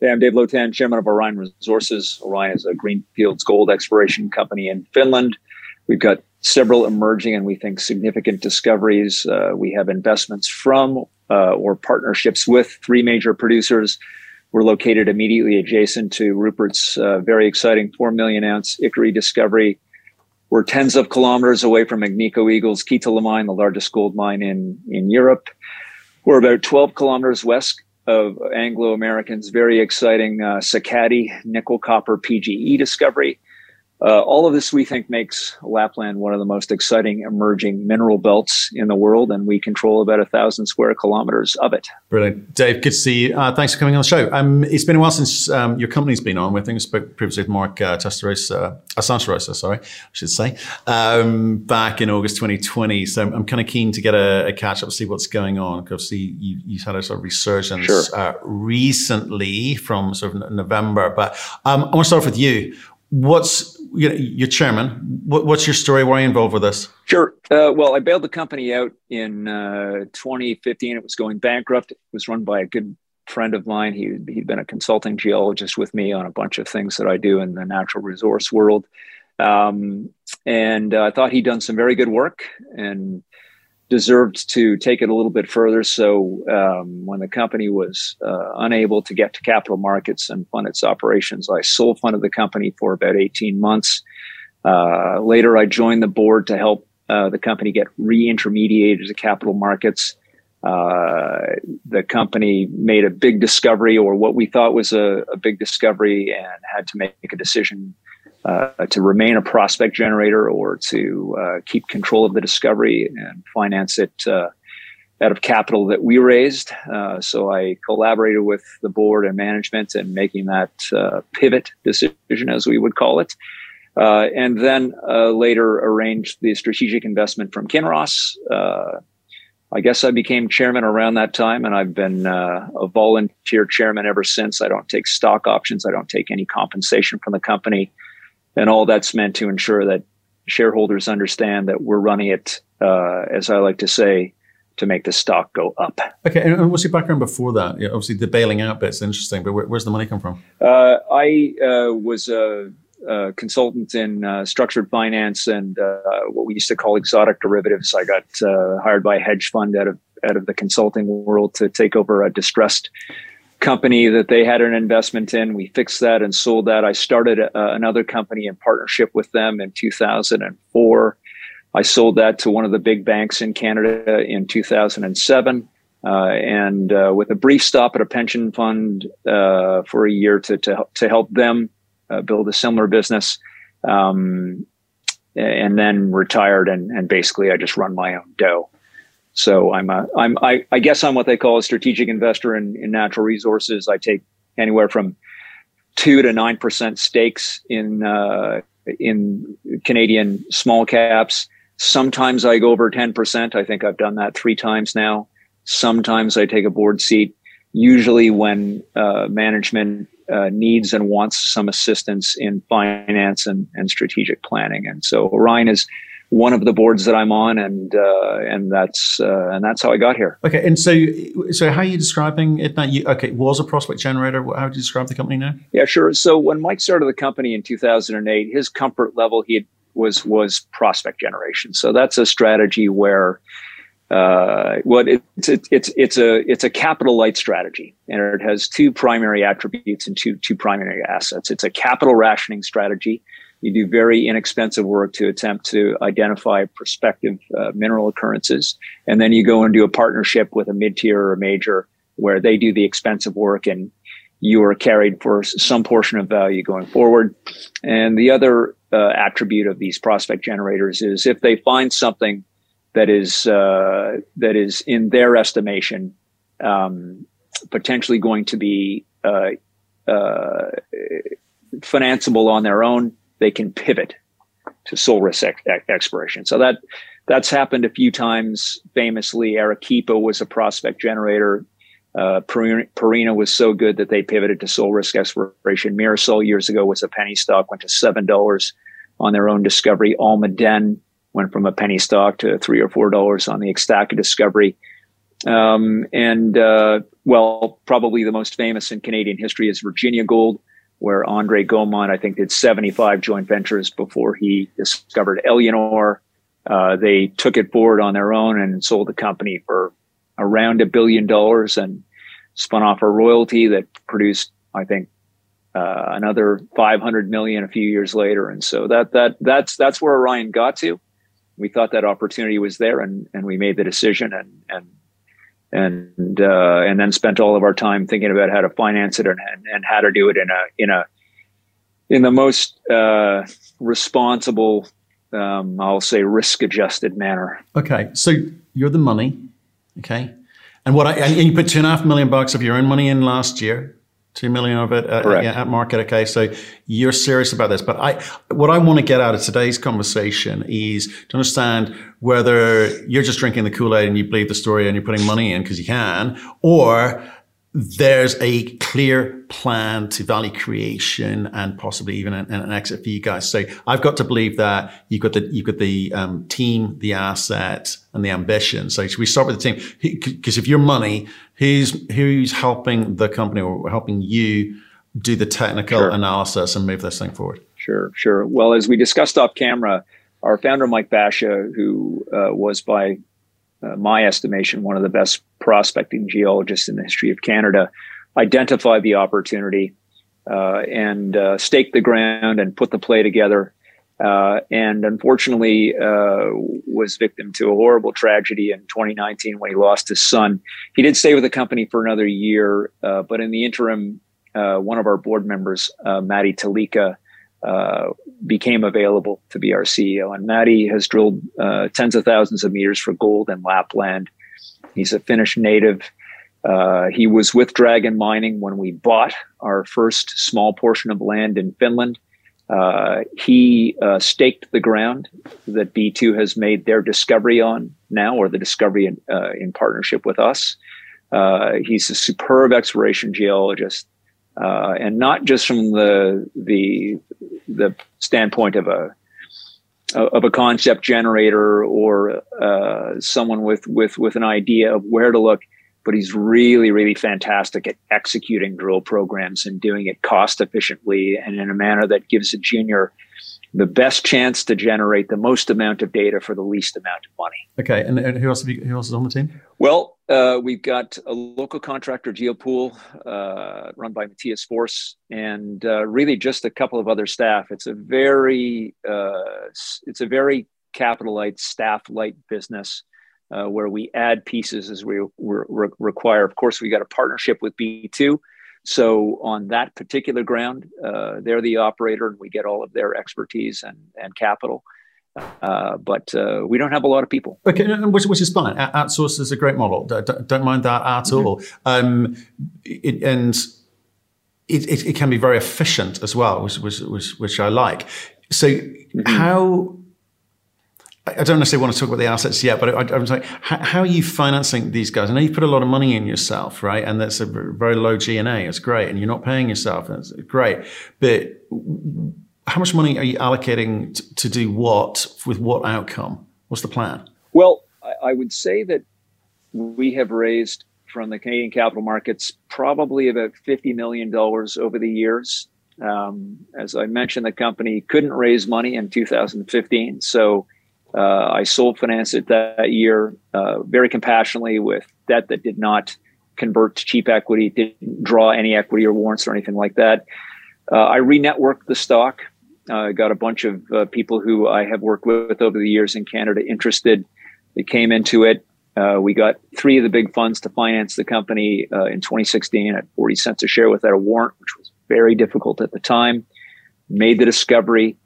Yeah, I'm Dave Lotan, chairman of Aurion Resources. Aurion is a greenfields gold exploration company in Finland. We've got several emerging and we think significant discoveries. Uh, we have investments from uh, or partnerships with three major producers. We're located immediately adjacent to Rupert's uh, very exciting 4 million ounce Ikkari discovery. We're tens of kilometers away from Agnico Eagle's Kittilä mine, the largest gold mine in, in Europe. We're about 12 kilometers west of Anglo American's very exciting uh, Sakatti nickel copper PGE discovery. Uh, all of this we think makes Lapland one of the most exciting emerging mineral belts in the world, and we control about a thousand square kilometers of it. Brilliant, Dave. Good to see you. Uh, thanks for coming on the show. Um, it's been a while since um, your company's been on. I think we spoke previously with Mark uh, Testarossa, uh, Santarossa, sorry, I should say, um, back in August 2020. So I'm, I'm kind of keen to get a, a, catch up, see what's going on. Obviously, you, you've had a sort of resurgence sure. uh, recently from sort of November, but um, I want to start off with you. What's you know, you're chairman. What, what's your story? Why are you involved with this? Sure. Uh, well, I bailed the company out in uh, 2015. It was going bankrupt. It was run by a good friend of mine. He, he'd been a consulting geologist with me on a bunch of things that I do in the natural resource world. Um, and uh, I thought he'd done some very good work and deserved to take it a little bit further. So um, when the company was uh, unable to get to capital markets and fund its operations, I sole funded the company for about 18 months. Uh, later, I joined the board to help uh, the company get re-intermediated to capital markets. Uh, the company made a big discovery, or what we thought was a, a big discovery, and had to make a decision uh, to remain a prospect generator or to uh, keep control of the discovery and finance it uh, out of capital that we raised. Uh, so I collaborated with the board and management in making that uh, pivot decision, as we would call it. Uh, and then later arranged the strategic investment from Kinross. I guess I became chairman around that time, and I've been a volunteer chairman ever since. I don't take stock options. I don't take any compensation from the company and all that's meant to ensure that shareholders understand that we're running it, uh, as I like to say, to make the stock go up. Okay, and what's your background before that? Yeah, obviously, the bailing out bit's interesting, but where, where's the money come from? Uh, I uh, was a, a, consultant in uh, structured finance and uh, what we used to call exotic derivatives. I got uh, hired by a hedge fund out of out of the consulting world to take over a distressed company that they had an investment in. We fixed that and sold that. I started a, another company in partnership with them in 2004. I sold that to one of the big banks in Canada in 2007. Uh, and uh, with a brief stop at a pension fund uh, for a year to, to, to help them uh, build a similar business. Um, and then retired and, and basically I just run my own dough. So I'm a, I'm, I, I guess I'm what they call a strategic investor in, in natural resources. I take anywhere from two to nine percent stakes in uh, in Canadian small caps. Sometimes I go over ten percent. I think I've done that three times now. Sometimes I take a board seat. Usually when uh, management uh, needs and wants some assistance in finance and, and strategic planning. And so Aurion is one of the boards that I'm on, and uh, and that's uh, and that's how I got here. Okay, and so so how are you describing it now? You, okay, was a prospect generator. How would you describe the company now? Yeah, sure. So when Mike started the company in 2008, his comfort level he had, was was prospect generation. So that's a strategy where. Uh, what it's it, it's it's a it's a capital light strategy, and it has two primary attributes and two two primary assets. It's a capital rationing strategy, you do very inexpensive work to attempt to identify prospective uh, mineral occurrences. And then you go and do a partnership with a mid tier or a major where they do the expensive work and you are carried for some portion of value going forward. And the other uh, attribute of these prospect generators is if they find something that is uh, that is in their estimation um, potentially going to be uh, uh financeable on their own, they can pivot to sole risk ex- exploration. So that that's happened a few times. Famously, Arequipa was a prospect generator. Uh, Pierina was so good that they pivoted to sole risk exploration. Mirasol years ago was a penny stock, went to seven dollars on their own discovery. Almaden went from a penny stock to three or four dollars on the Ixtaca discovery. Um, and uh, well, probably the most famous in Canadian history is Virginia Gold, where Andre Gaumont, I think, did 75 joint ventures before he discovered Éléonore. Uh, they took it forward on their own and sold the company for around a billion dollars and spun off a royalty that produced, I think, uh, another 500 million a few years later. And so that that that's that's where Aurion got to. We thought that opportunity was there, and and we made the decision, and and and uh, and then spent all of our time thinking about how to finance it and, and, how to do it in a in a in the most uh, responsible, um, I'll say, risk adjusted manner. Okay, so you're the money, okay, and what I and you put two and a half million bucks of your own money in last year. Two million of it at, at, market. Okay, so you're serious about this, but I, what I want to get out of today's conversation is to understand whether you're just drinking the Kool Aid and you believe the story and you're putting money in because you can, or there's a clear plan to value creation and possibly even an, an, exit for you guys. So I've got to believe that you've got the you've got the um, team, the asset, and the ambition. So should we start with the team? Because if your money, who's who's helping the company or helping you do the technical sure. analysis and move this thing forward? Sure, sure. Well, as we discussed off camera, our founder Mike Basha, who uh, was by uh, my estimation, one of the best prospecting geologists in the history of Canada, identified the opportunity uh, and uh, staked the ground and put the play together. Uh, and unfortunately, uh, was victim to a horrible tragedy in 2019 when he lost his son. He did stay with the company for another year, uh, but in the interim, one of our board members, Matti Talikka, uh, became available to be our CEO. And Matti has drilled uh, tens of thousands of meters for gold in Lapland. He's a Finnish native. Uh, he was with Dragon Mining when we bought our first small portion of land in Finland. Uh, he uh, staked the ground that B2 has made their discovery on now, or the discovery in, in partnership with us. he's a superb exploration geologist uh, and not just from the the the standpoint of a of a concept generator or uh, someone with with with an idea of where to look, but he's really really fantastic at executing drill programs and doing it cost efficiently and in a manner that gives a junior the best chance to generate the most amount of data for the least amount of money. Okay, and, and who else? You, who else is on the team? Well, uh, we've got a local contractor, Geopool, uh, run by Matthias Force, and uh, really just a couple of other staff. It's a very, uh, it's a very capital light, staff light business. Uh, where we add pieces as we re- require. Of course, we got a partnership with B2, so on that particular ground, uh, they're the operator, and we get all of their expertise and and capital. Uh, but uh, we don't have a lot of people. Okay, which, which is fine. Outsource is a great model. Don't, don't mind that at mm-hmm. all. Um, it, and it, it, it, can be very efficient as well, which, which, which, which I like. So, mm-hmm. how I don't necessarily want to talk about the assets yet, but I, I was like, how, are you financing these guys? I know you put a lot of money in yourself, right? And that's a very low G&A. It's great. And you're not paying yourself. It's great. But how much money are you allocating to, to do what with what outcome? What's the plan? Well, I, I would say that we have raised from the Canadian capital markets probably about $50 million over the years. Um, as I mentioned, the company couldn't raise money in 2015. So uh, I sold finance it that year uh, very compassionately with debt that did not convert to cheap equity, didn't draw any equity or warrants or anything like that. Uh, I re-networked the stock. I got a bunch of uh, people who I have worked with over the years in Canada interested. They came into it. Uh, we got three of the big funds to finance the company uh, in 2016 at 40 cents a share without a warrant, which was very difficult at the time. Made the discovery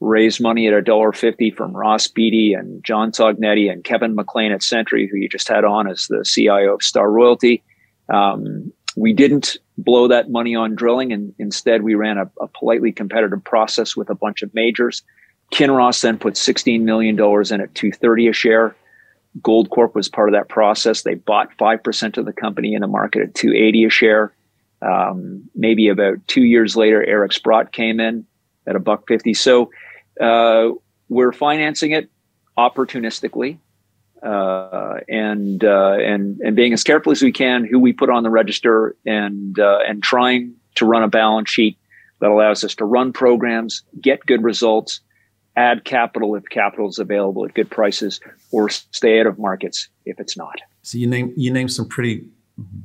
raised money at a dollar fifty from Ross Beaty and John Tognetti and Kevin McLean at Sentry, who you just had on as the CIO of Star Royalty. Um, we didn't blow that money on drilling, and instead we ran a, a politely competitive process with a bunch of majors. Kinross then put $16 million in at 230 a share. Goldcorp was part of that process. They bought 5% of the company in the market at 280 a share. Um, maybe about two years later, Eric Sprott came in at a buck 50. So uh, we're financing it opportunistically. uh, and uh, and and being as careful as we can who we put on the register, and uh, and trying to run a balance sheet that allows us to run programs, get good results, add capital if capital is available at good prices, or stay out of markets if it's not. So you name you name some pretty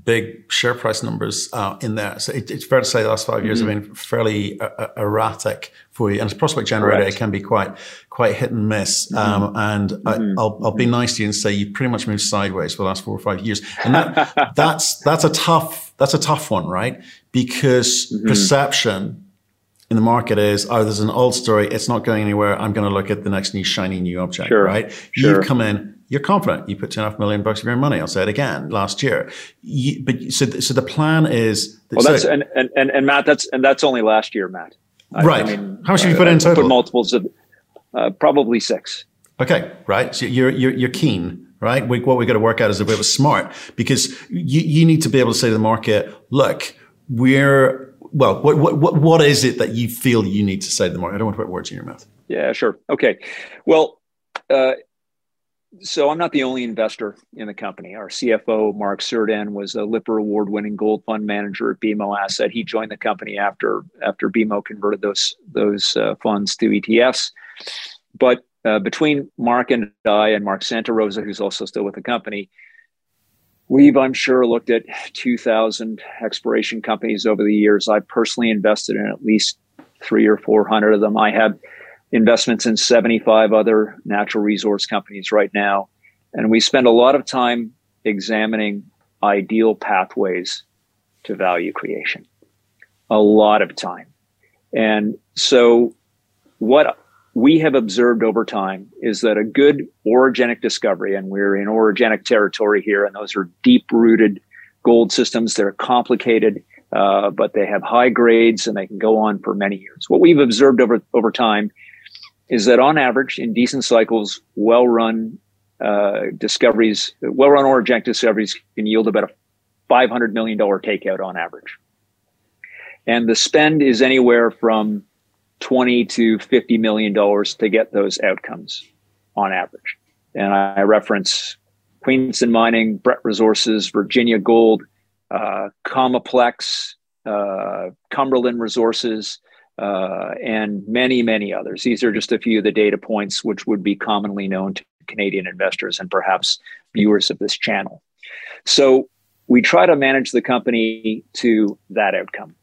big share price numbers uh, in there. So it, it's fair to say the last five years mm-hmm. have been fairly uh, uh, erratic for you. And as prospect generator, Correct. it can be quite quite hit and miss. Mm-hmm. Um, and mm-hmm. I, will I'll be nice to you and say you pretty much moved sideways for the last four or five years. And that that's that's a tough that's a tough one, right? Because mm-hmm. perception in the market is, oh, there's an old story. It's not going anywhere. I'm going to look at the next new shiny new object, sure. right? Sure. You've come in you're confident. You put two and a half million bucks of your money. I'll say it again last year. You, but so, so the plan is. That, well, that's so, and, and, and, and Matt, that's and that's only last year, Matt. I, right. I mean, How much have you put in total? Put multiples of uh, probably six. Okay, right. So you're you're, you're keen, right? We, what we've got to work out is a bit of smart because you you need to be able to say to the market, look, we're well, what what what is it that you feel you need to say to the market? I don't want to put words in your mouth. Yeah, sure. Okay. Well, uh, so I'm not the only investor in the company. Our CFO, Mark Serdan, was a Lipper Award-winning gold fund manager at BMO Asset. He joined the company after after BMO converted those those uh, funds to ETFs. But uh, between Mark and I, and Mark Santarossa, who's also still with the company, we've I'm sure looked at 2,000 exploration companies over the years. I've personally invested in at least three or four hundred of them. I have investments in 75 other natural resource companies right now. And we spend a lot of time examining ideal pathways to value creation. A lot of time. And so what we have observed over time is that a good orogenic discovery, and we're in orogenic territory here, and those are deep rooted gold systems. They're complicated, uh, but they have high grades and they can go on for many years. What we've observed over, over time is that on average, in decent cycles, well run uh, discoveries, well run or orogenic discoveries can yield about a $500 million takeout on average. And the spend is anywhere from 20 to 50 million dollars to get those outcomes on average. And I reference Queenston Mining, Brett Resources, Virginia Gold, uh, Comaplex, uh, Cumberland Resources, uh, and many, many others. These are just a few of the data points which would be commonly known to Canadian investors and perhaps viewers of this channel. So we try to manage the company to that outcome.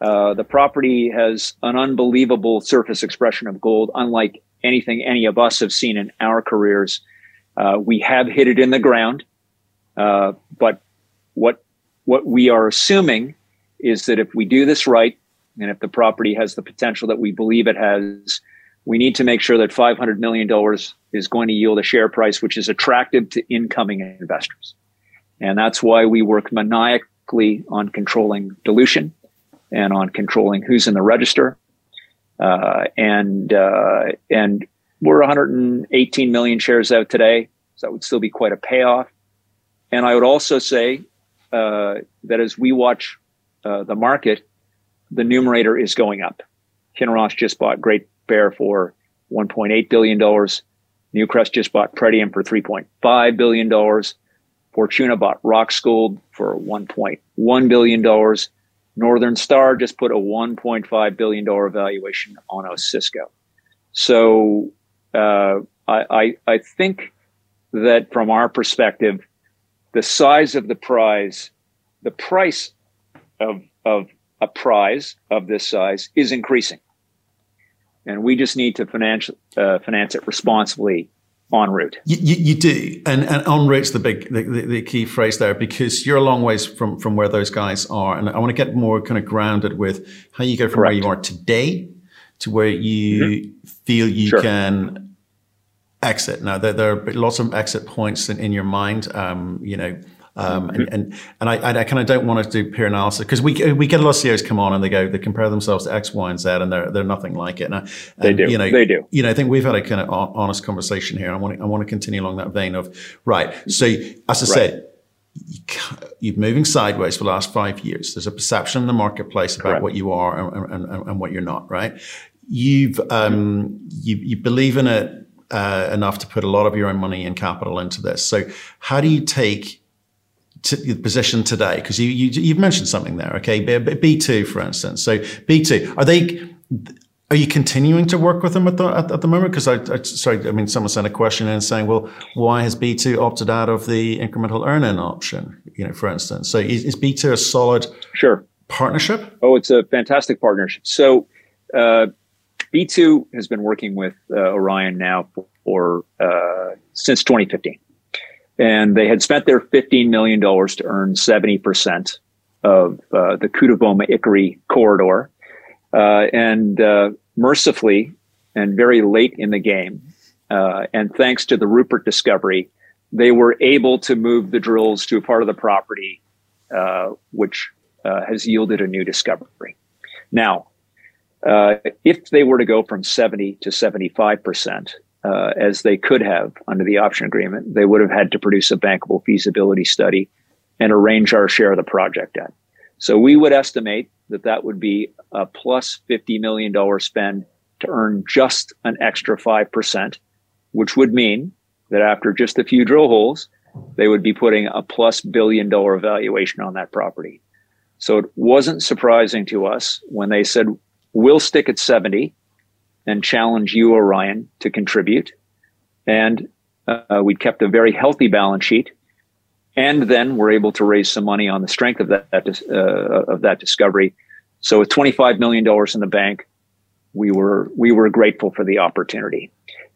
Uh, the property has an unbelievable surface expression of gold, unlike anything any of us have seen in our careers. Uh, we have hit it in the ground, uh, but what what we are assuming is that if we do this right, and if the property has the potential that we believe it has, we need to make sure that $500 million is going to yield a share price which is attractive to incoming investors. And that's why we work maniacally on controlling dilution and on controlling who's in the register. Uh, and uh, and we're 118 million shares out today, so that would still be quite a payoff. And I would also say uh, that as we watch uh, the market, the numerator is going up. Kinross just bought Great Bear for $1.8 billion. Newcrest just bought Pretium for $3.5 billion. Fortuna bought Roxgold for $1.1 billion. Northern Star just put a $1.5 billion valuation on Osisko. So uh, I, I, I think that from our perspective, the size of the prize, the price of, of a prize of this size is increasing. And we just need to finance, uh, finance it responsibly en route. You, you, you, do, and, and en route's the big, the, the, the, key phrase there because you're a long ways from from where those guys are, and I want to get more kind of grounded with how you go from Correct. where you are today to where you mm-hmm. feel you sure. can exit. Now there, there are lots of exit points in, in your mind. Um, you know, um, and, and, and I, I kind of don't want to do peer analysis because we, we get a lot of CEOs come on and they go, they compare themselves to X, Y, and Z and they're, they're nothing like it. And, and they do. You know, they do. You know, I think we've had a kind of honest conversation here. I want to, I want to continue along that vein of, right. So as I right. said, you're moving sideways for the last five years. There's a perception in the marketplace about Correct. what you are and, and, and, what you're not, right? You've, um, you, you believe in it uh, enough to put a lot of your own money and capital into this. So, how do you take the position today? Because you, you have mentioned something there. Okay, B two, for instance. So B two, are they? Are you continuing to work with them at the at, at the moment? Because I, I, sorry, I mean, someone sent a question in saying, "Well, why has B two opted out of the incremental earn-in option?" You know, for instance. So is, is B two a solid sure partnership? Oh, it's a fantastic partnership. So uh, B two has been working with uh, Aurion now for, for uh, since 2015, and they had spent their 15 million dollars to earn 70 percent of uh, the Cuddaboma Ikkari corridor uh, and uh, mercifully, and very late in the game, uh, and thanks to the Rupert discovery, they were able to move the drills to a part of the property uh, which uh, has yielded a new discovery. Now, if they were to go from 70 to 75 percent, Uh, as they could have under the option agreement, they would have had to produce a bankable feasibility study and arrange our share of the project at. So we would estimate that that would be a plus $50 million spend to earn just an extra 5%, which would mean that after just a few drill holes, they would be putting a plus billion dollar valuation on that property. So it wasn't surprising to us when they said, we'll stick at 70 and challenge you, Aurion, to contribute. And uh, we kept a very healthy balance sheet and then we're able to raise some money on the strength of that uh, of that discovery. So with twenty five million dollars in the bank, we were we were grateful for the opportunity.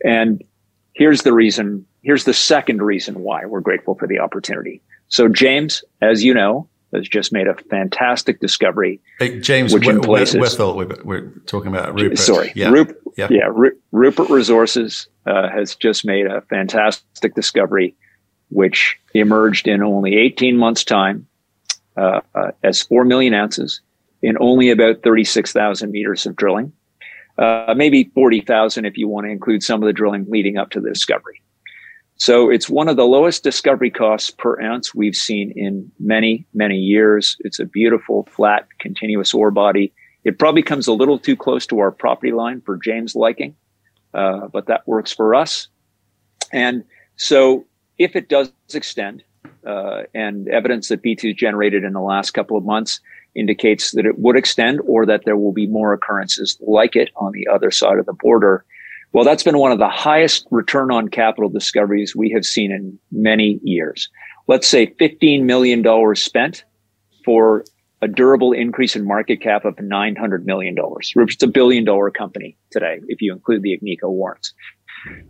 And here's the reason. Here's the second reason why we're grateful for the opportunity. So James, as you know, has just made a fantastic discovery. Hey, James which w- places, Whittle, we're talking about Rupert. Sorry, yeah, yeah. yeah Rupert Resources uh, has just made a fantastic discovery which emerged in only 18 months' time uh, uh, as 4 million ounces in only about 36,000 meters of drilling, uh, maybe 40,000 if you want to include some of the drilling leading up to the discovery. So it's one of the lowest discovery costs per ounce we've seen in many, many years. It's a beautiful, flat, continuous ore body. It probably comes a little too close to our property line for James' liking, uh, but that works for us. And so if it does extend, uh, and evidence that B2 generated in the last couple of months indicates that it would extend or that there will be more occurrences like it on the other side of the border. Well, that's been one of the highest return on capital discoveries we have seen in many years. Let's say $15 million spent for a durable increase in market cap of $900 million. It's a billion dollar company today, if you include the Agnico warrants.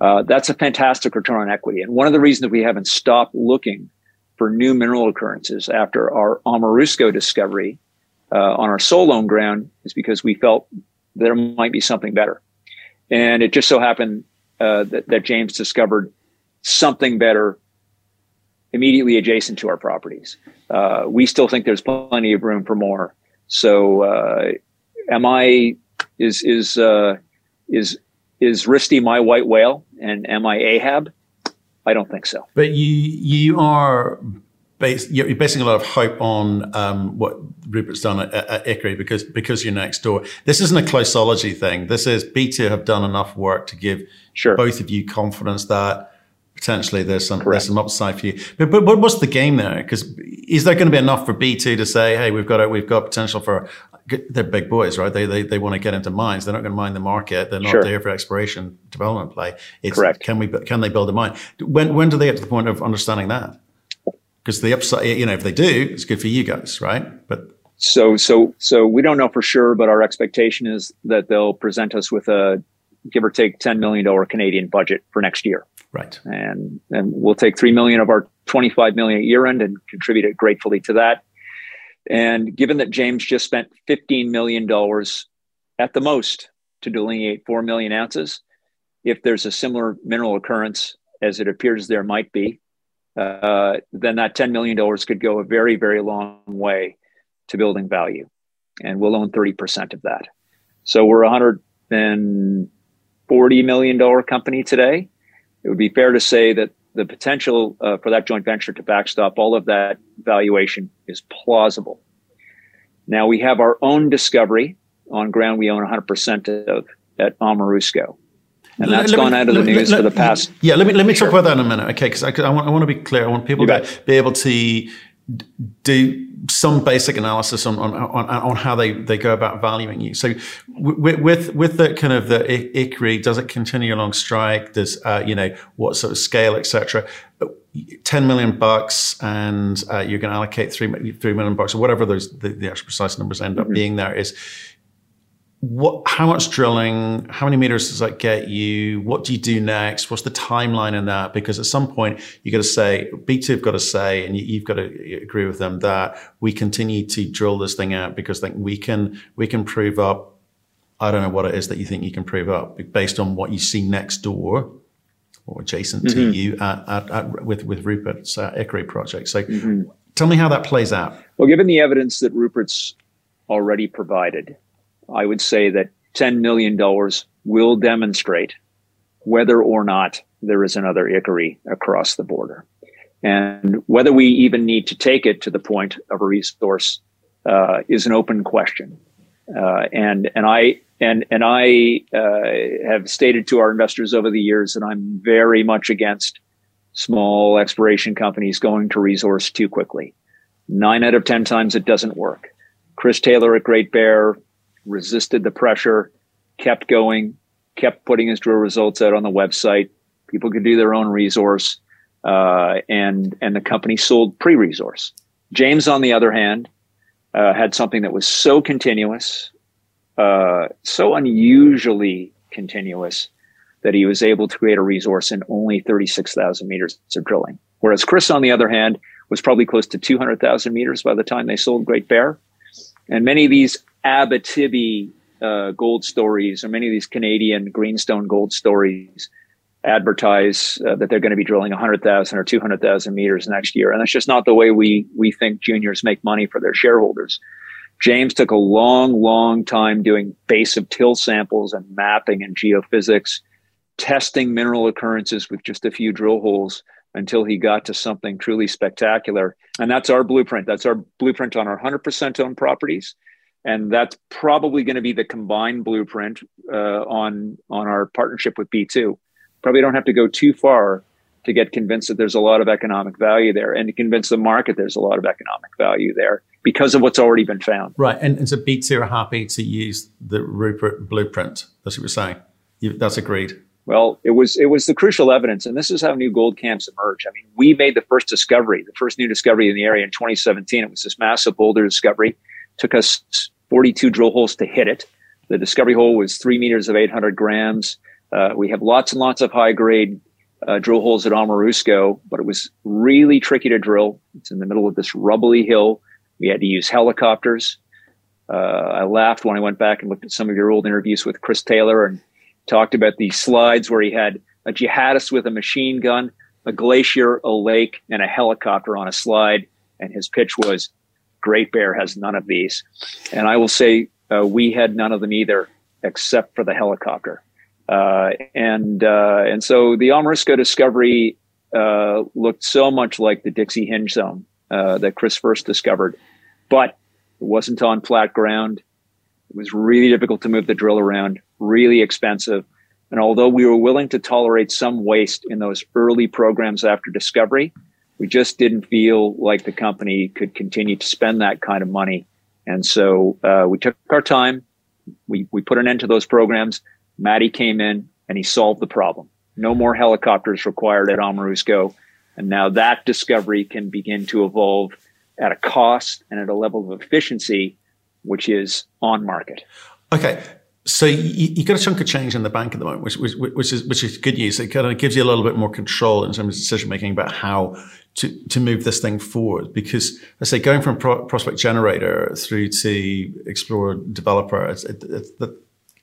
Uh, that's a fantastic return on equity. And one of the reasons we haven't stopped looking for new mineral occurrences after our Aamurusko discovery uh, on our Solon ground is because we felt there might be something better. And it just so happened uh, that, that James discovered something better immediately adjacent to our properties. Uh, we still think there's plenty of room for more. So, uh, am I is is uh, is is Risti my white whale and am I Ahab? I don't think so. But you you are base, you're basing a lot of hope on um, what Rupert's done at, at Ikkari because because you're next door. This isn't a closology thing. This is B2 have done enough work to give sure. both of you confidence that potentially there's some there's some upside for you. But but what's the game there? Because is there going to be enough for B2 to say, hey, we've got a, we've got potential for they're big boys, right? They, they, they want to get into mines. They're not going to mine the market. They're not sure. there for exploration development play. It's, Correct. Can we, can they build a mine? When, when do they get to the point of understanding that? Because the upside, you know, if they do, it's good for you guys, right? But so, so, so we don't know for sure, but our expectation is that they'll present us with a give or take $10 million Canadian budget for next year. Right. And, and we'll take 3 million of our 25 million at year end and contribute it gratefully to that and given that James just spent $15 million at the most to delineate 4 million ounces, if there's a similar mineral occurrence as it appears there might be, uh, then that $10 million could go a very, very long way to building value. And we'll own 30% of that. So we're a $140 million company today. It would be fair to say that the potential uh, for that joint venture to backstop all of that valuation is plausible. Now we have our own discovery on ground we own 100% of at Aamurusko. And that's let, gone me, out of the news let, for the past. Yeah, let me let me sure. talk about that in a minute, okay? Because I, I, want I want to be clear. I want people to be able to do some basic analysis on, on, on, on, how they, they go about valuing you. So with, with, with the kind of the Ikkari, does it continue along strike? Does, uh, you know, what sort of scale, etc. 10 million bucks and uh, you're going to allocate three, 3 million bucks or whatever those, the, the actual precise numbers end up mm-hmm. being there is what how much drilling how many meters does that get you? What do you do next? What's the timeline in that? Because at some point you've got to say b2 have got to say and you, have got to agree with them that we continue to drill this thing out because like we can we can prove up i don't know what it is that you think you can prove up based on what you see next door or adjacent mm-hmm. to you at, at, at, with with rupert's uh, project. So mm-hmm. tell me how that plays out. Well given the evidence that rupert's already provided I would say that $10 million will demonstrate whether or not there is another Ikkari across the border. And whether we even need to take it to the point of a resource uh, is an open question. Uh, and and I and and I uh, have stated to our investors over the years that I'm very much against small exploration companies going to resource too quickly. Nine out of ten times it doesn't work. Chris Taylor at Great Bear resisted the pressure, kept going, kept putting his drill results out on the website. People could do their own resource, uh, and and the company sold pre-resource. James, on the other hand, uh, had something that was so continuous, uh, so unusually continuous, that he was able to create a resource in only 36,000 meters of drilling. Whereas Chris, on the other hand, was probably close to 200,000 meters by the time they sold Great Bear. And many of these Abitibi uh, gold stories or many of these Canadian greenstone gold stories advertise uh, that they're going to be drilling 100,000 or 200,000 meters next year. And that's just not the way we, we think juniors make money for their shareholders. James took a long, long time doing base of till samples and mapping and geophysics, testing mineral occurrences with just a few drill holes until he got to something truly spectacular. And that's our blueprint. That's our blueprint on our 100% owned properties and that's probably going to be the combined blueprint uh, on on our partnership with B2. Probably don't have to go too far to get convinced that there's a lot of economic value there, and to convince the market there's a lot of economic value there because of what's already been found. Right, and, and so B2 are happy to use the Rupert blueprint. That's what you're saying. That's agreed. Well, it was it was the crucial evidence, and this is how new gold camps emerge. I mean, we made the first discovery, the first new discovery in the area in 2017. It was this massive boulder discovery. It took us 42 drill holes to hit it. The discovery hole was three meters of 800 grams. Uh, we have lots and lots of high grade uh, drill holes at Aamurusko, but it was really tricky to drill. It's in the middle of this rubbly hill. We had to use helicopters. Uh, I laughed when I went back and looked at some of your old interviews with Chris Taylor and talked about these slides where he had a jihadist with a machine gun, a glacier, a lake, and a helicopter on a slide. And his pitch was Great Bear has none of these. And I will say uh, we had none of them either, except for the helicopter. Uh, and uh, and so the Aamurusko discovery uh, looked so much like the Dixie Hinge Zone uh, that Chris first discovered, but it wasn't on flat ground. It was really difficult to move the drill around, really expensive. And although we were willing to tolerate some waste in those early programs after discovery, we just didn't feel like the company could continue to spend that kind of money. And so uh, we took our time. We, we put an end to those programs. Matti came in and he solved the problem. No more helicopters required at Aamurusko. And now that discovery can begin to evolve at a cost and at a level of efficiency, which is on market. Okay so you, you, got a chunk of change in the bank at the moment, which, which, which, is which is good news. It kind of gives you a little bit more control in terms of decision making about how to to move this thing forward. Because I say going from pro, prospect generator through to explorer developer, it's, it,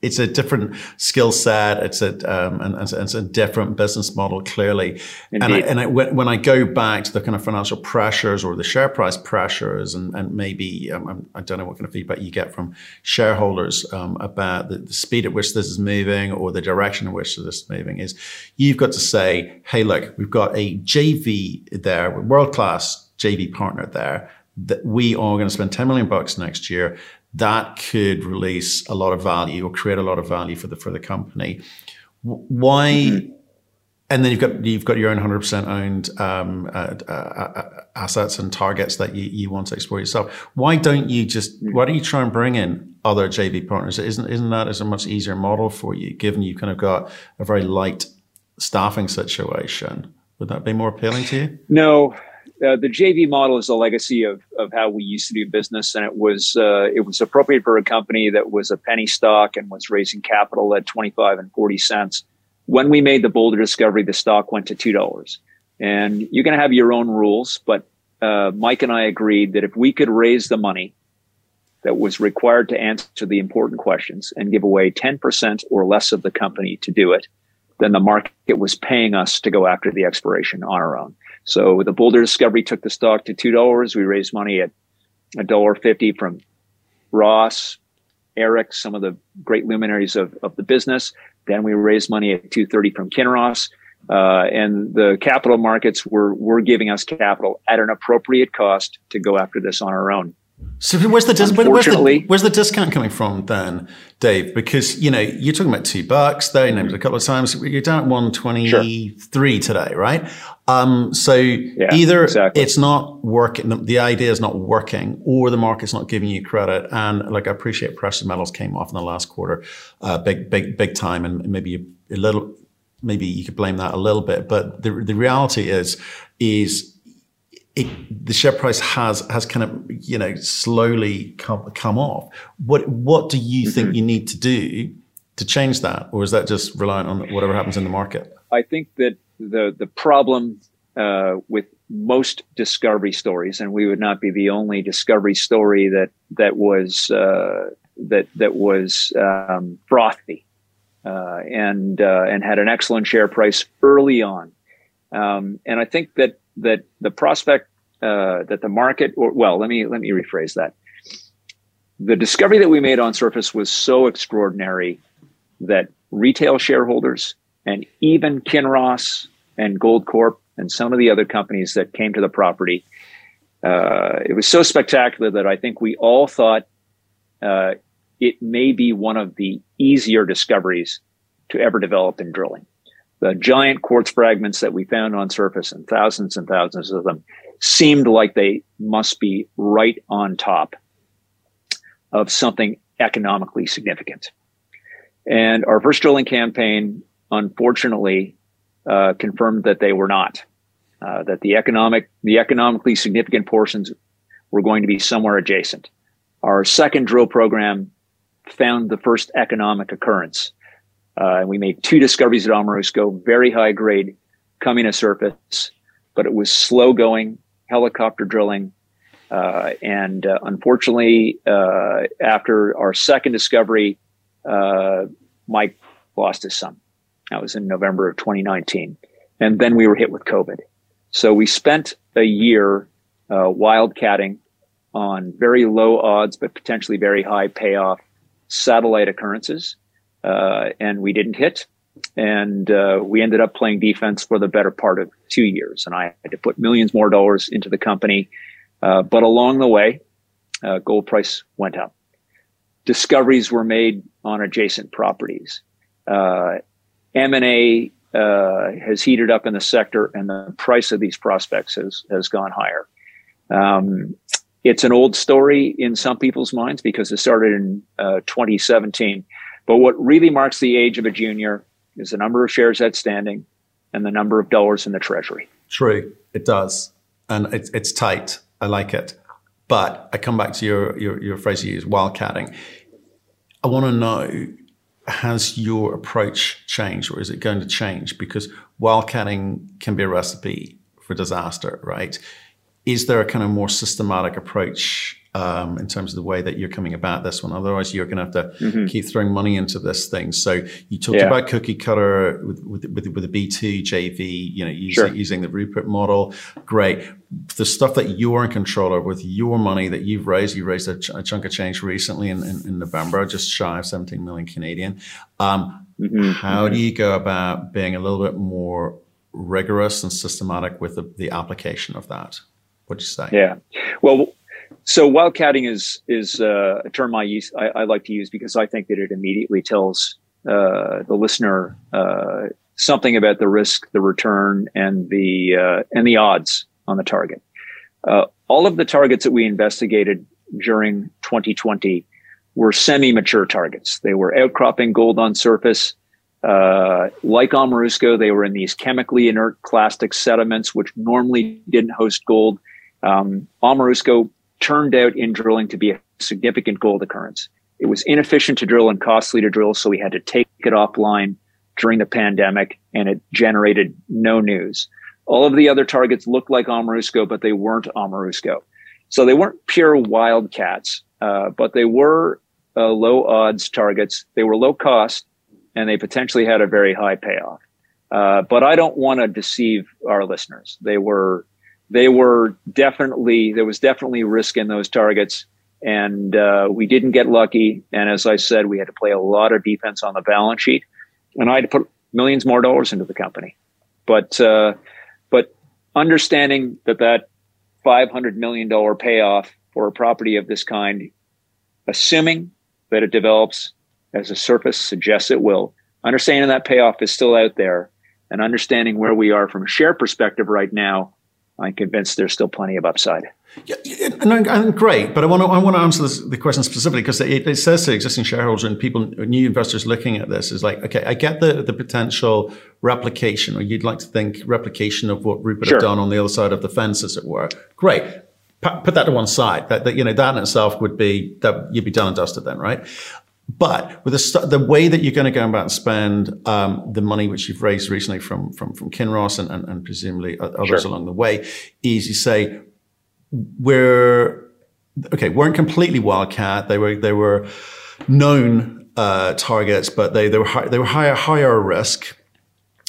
it's a different skill set. It's a um, and, and, it's a different business model clearly. Indeed. And I, and I, when I go back to the kind of financial pressures or the share price pressures, and, and maybe um, I don't know what kind of feedback you get from shareholders um, about the, the, speed at which this is moving or the direction in which this is moving, is you've got to say, hey, look, we've got a JV there, world class JV partner there that we are going to spend 10 million bucks next year that could release a lot of value or create a lot of value for the for the company. Why? Mm-hmm. And then you've got you've got your own hundred percent owned um, uh, uh, uh, assets and targets that you, you want to explore yourself. Why don't you just mm-hmm. why don't you try and bring in other JV partners? Isn't isn't that is a much easier model for you, given you kind of got a very light staffing situation? Would that be more appealing to you? No, uh, the JV model is a legacy of, of how we used to do business, and it was uh, it was appropriate for a company that was a penny stock and was raising capital at twenty five and forty cents. When we made the Boulder discovery, the stock went to two dollars, and you're going to have your own rules. But uh, Mike and I agreed that if we could raise the money that was required to answer the important questions and give away ten percent or less of the company to do it, then the market was paying us to go after the exploration on our own. So the Boulder Discovery took the stock to two dollars. We raised money at a dollar fifty from Ross, Eric, some of the great luminaries of, of the business. Then we raised money at two thirty from Kinross. Uh, and the capital markets were were giving us capital at an appropriate cost to go after this on our own. So where's the, dis- where's the where's the discount coming from then, Dave? Because you know you're talking about two bucks. They named it a couple of times. You're down at one twenty three sure. today, right? Um, so yeah, either exactly. it's not working, the idea is not working, or the market's not giving you credit. And like I appreciate precious metals came off in the last quarter, uh, big, big, big time, and maybe a little, maybe you could blame that a little bit. But the the reality is, is it, the share price has has kind of you know slowly come, come off. What what do you mm-hmm. think you need to do to change that, or is that just reliant on whatever happens in the market? I think that the the problem uh, with most discovery stories, and we would not be the only discovery story that that was uh, that that was um, frothy uh, and uh, and had an excellent share price early on. Um, and I think that that the prospect uh, that the market, or well, let me let me rephrase that. The discovery that we made on surface was so extraordinary that retail shareholders and even Kinross and Goldcorp and some of the other companies that came to the property, uh, it was so spectacular that I think we all thought uh, it may be one of the easier discoveries to ever develop in drilling the giant quartz fragments that we found on surface and thousands and thousands of them seemed like they must be right on top of something economically significant. And our first drilling campaign, unfortunately, uh, confirmed that they were not. Uh, that the economic, the economically significant portions were going to be somewhere adjacent. Our second drill program found the first economic occurrence uh, and we made two discoveries at Aamurusko, very high grade, coming to surface, but it was slow going, helicopter drilling. Uh, and uh, unfortunately, uh, after our second discovery, uh, Mike lost his son. That was in November of 2019. And then we were hit with COVID. So we spent a year uh, wildcatting on very low odds, but potentially very high payoff satellite occurrences uh, and we didn't hit. And uh, we ended up playing defense for the better part of two years. And I had to put millions more dollars into the company. Uh, but along the way, uh, gold price went up. Discoveries were made on adjacent properties. Uh, M&A uh, has heated up in the sector, and the price of these prospects has, has gone higher. Um, it's an old story in some people's minds because it started in 2017 but what really marks the age of a junior is the number of shares outstanding and the number of dollars in the treasury. True, it does. And it's, it's tight. I like it. But I come back to your, your, your phrase you use, wildcatting. I want to know has your approach changed or is it going to change? Because wildcatting can be a recipe for disaster, right? Is there a kind of more systematic approach um, in terms of the way that you're coming about this one. Otherwise, you're going to have to mm-hmm. keep throwing money into this thing. So you talked yeah. about cookie cutter with with, with, with a B2 JV, you know, using, sure. using the Rupert model. Great. The stuff that you're in control of with your money that you've raised, you raised a, ch- a chunk of change recently in, in, in, November, just shy of 17 million Canadian. Um, mm-hmm. How mm-hmm. do you go about being a little bit more rigorous and systematic with the, the application of that? What'd you say? Yeah. Well, so wildcatting is is uh, a term I use I, I, like to use because I think that it immediately tells uh, the listener uh, something about the risk, the return, and the uh, and the odds on the target. Uh, all of the targets that we investigated during 2020 were semi-mature targets. They were outcropping gold on surface. Uh, like Aamurusko, they were in these chemically inert clastic sediments, which normally didn't host gold. Um, Aamurusko turned out in drilling to be a significant gold occurrence. It was inefficient to drill and costly to drill, so we had to take it offline during the pandemic, and it generated no news. All of the other targets looked like Aamurusko, but they weren't Aamurusko. So they weren't pure wildcats, uh, but they were uh, low odds targets. They were low cost, and they potentially had a very high payoff. Uh, but I don't want to deceive our listeners. They were, they were definitely there was definitely risk in those targets, and uh, we didn't get lucky. And as I said, we had to play a lot of defense on the balance sheet, and I had to put millions more dollars into the company. But uh, but understanding that that five hundred million dollar payoff for a property of this kind, assuming that it develops as a surface suggests it will. Understanding that payoff is still out there and understanding where we are from a share perspective right now, I'm convinced there's still plenty of upside. Yeah, and, and great, but I want to I want to answer this, the question specifically because it, it, says to existing shareholders and people, new investors looking at this is like, okay, I get the the potential replication, or you'd like to think replication of what Rupert sure. have done on the other side of the fence, as it were. Great, put that to one side. That, that, you know that in itself would be that you'd be done and dusted then, right? But with the, the way that you're going to go about and spend um, the money which you've raised recently from from from Kinross and, and, and presumably others sure. along the way, is you say we're okay, weren't completely wildcat. They were they were known uh, targets, but they they were high, they were higher higher risk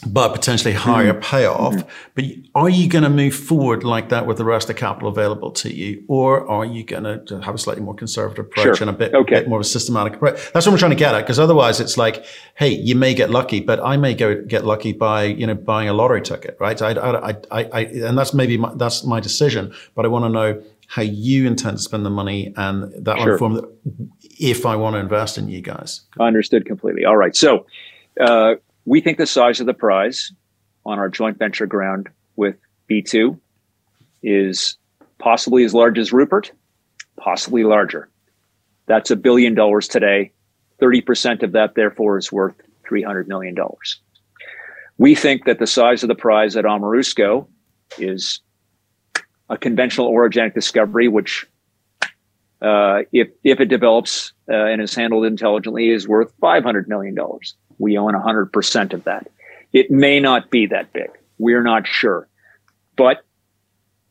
but potentially higher mm-hmm. payoff. Mm-hmm. But are you going to move forward like that with the rest of capital available to you? Or are you going to have a slightly more conservative approach sure. and a bit, okay. bit, more of a systematic approach? That's what I'm trying to get at. Because otherwise it's like, hey, you may get lucky, but I may go get lucky by, you know, buying a lottery ticket, right? I, I, I, I and that's maybe my, that's my decision, but I want to know how you intend to spend the money and that sure. that if I want to invest in you guys. Understood completely. All right. So, uh, we think the size of the prize on our joint venture ground with B2 is possibly as large as Rupert, possibly larger. That's a billion dollars today. 30% of that, therefore, is worth $300 million. We think that the size of the prize at Aamurusko is a conventional orogenic discovery, which, uh, if, if it develops uh, and is handled intelligently, is worth $500 million. We own 100% of that. It may not be that big. We're not sure. But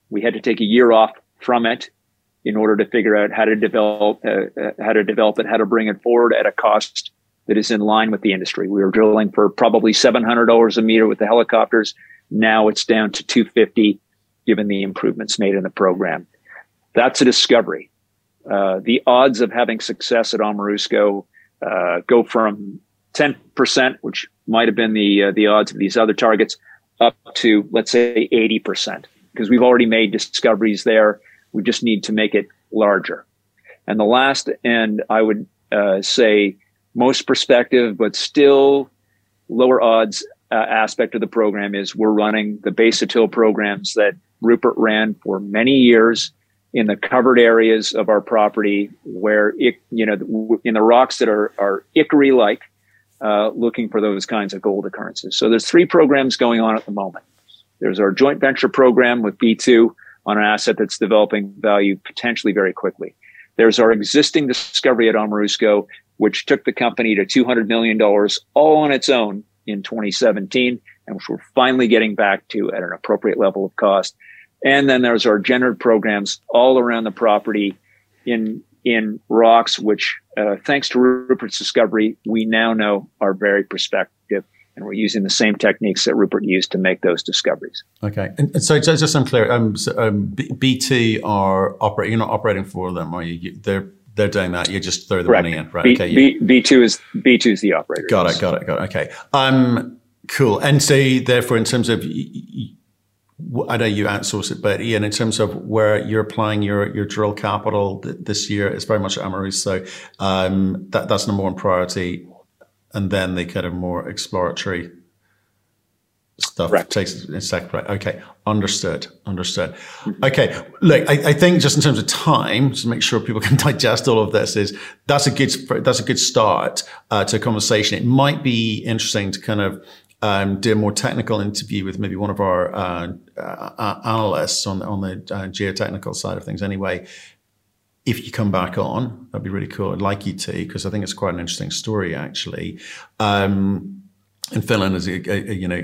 we had to take a year off from it in order to figure out how to develop uh, uh, how to develop it, how to bring it forward at a cost that is in line with the industry. We were drilling for probably $700 a meter with the helicopters. Now it's down to 250 given the improvements made in the program. That's a discovery. Uh, the odds of having success at Aamurusko uh, go from 10%, which might have been the, uh, the odds of these other targets, up to, let's say, 80%, because we've already made discoveries there. We just need to make it larger. And the last, and I would uh, say most prospective, but still lower odds uh, aspect of the program is we're running the base programs that Rupert ran for many years in the covered areas of our property where it, you know, in the rocks that are, are Ikkari like, uh, looking for those kinds of gold occurrences. So there's three programs going on at the moment. There's our joint venture program with B2 on an asset that's developing value potentially very quickly. There's our existing discovery at Aamurusko, which took the company to $200 million all on its own in 2017, and which we're finally getting back to at an appropriate level of cost. And then there's our generative programs all around the property in in rocks, which, uh, thanks to Rupert's discovery, we now know are very prospective. And we're using the same techniques that Rupert used to make those discoveries. Okay. And, and so just so I'm clear, um, so, um, B2 are operating, you're not operating for them, are you? you they're, they're doing that. You just throw the Correct. money in, right? B, okay. B, B2 is B2 is the operator. Got it. Got it. Got it. Okay. Um, cool. And so therefore, in terms of I know you outsource it, but Ian, in terms of where you're applying your, your drill capital th- this year, it's very much Amarillo. So um, that, that's number one priority. and then the kind of more exploratory stuff Correct. takes a second right okay understood understood mm-hmm. okay look I, I, think just in terms of time to make sure people can digest all of this is that's a good that's a good start uh, to a conversation it might be interesting to kind of um, do a more technical interview with maybe one of our uh, uh, analysts on on the uh, geotechnical side of things anyway if you come back on, that'd be really cool. I'd like you to, because I think it's quite an interesting story, actually. Um, in Finland is you know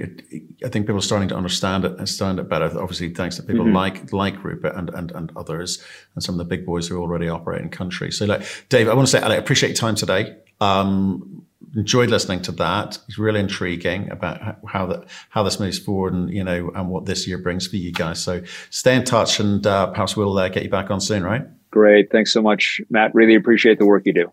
I think people are starting to understand it understand it better. Obviously, thanks to people mm-hmm. like like Rupert and, and and others and some of the big boys who already operate in country. So, like Dave, I want to say I appreciate your time today. Um, enjoyed listening to that. It's really intriguing about how that how this moves forward and you know and what this year brings for you guys. So stay in touch and uh, perhaps we'll uh, get you back on soon, right? Great. Thanks so much, Matt. Really appreciate the work you do.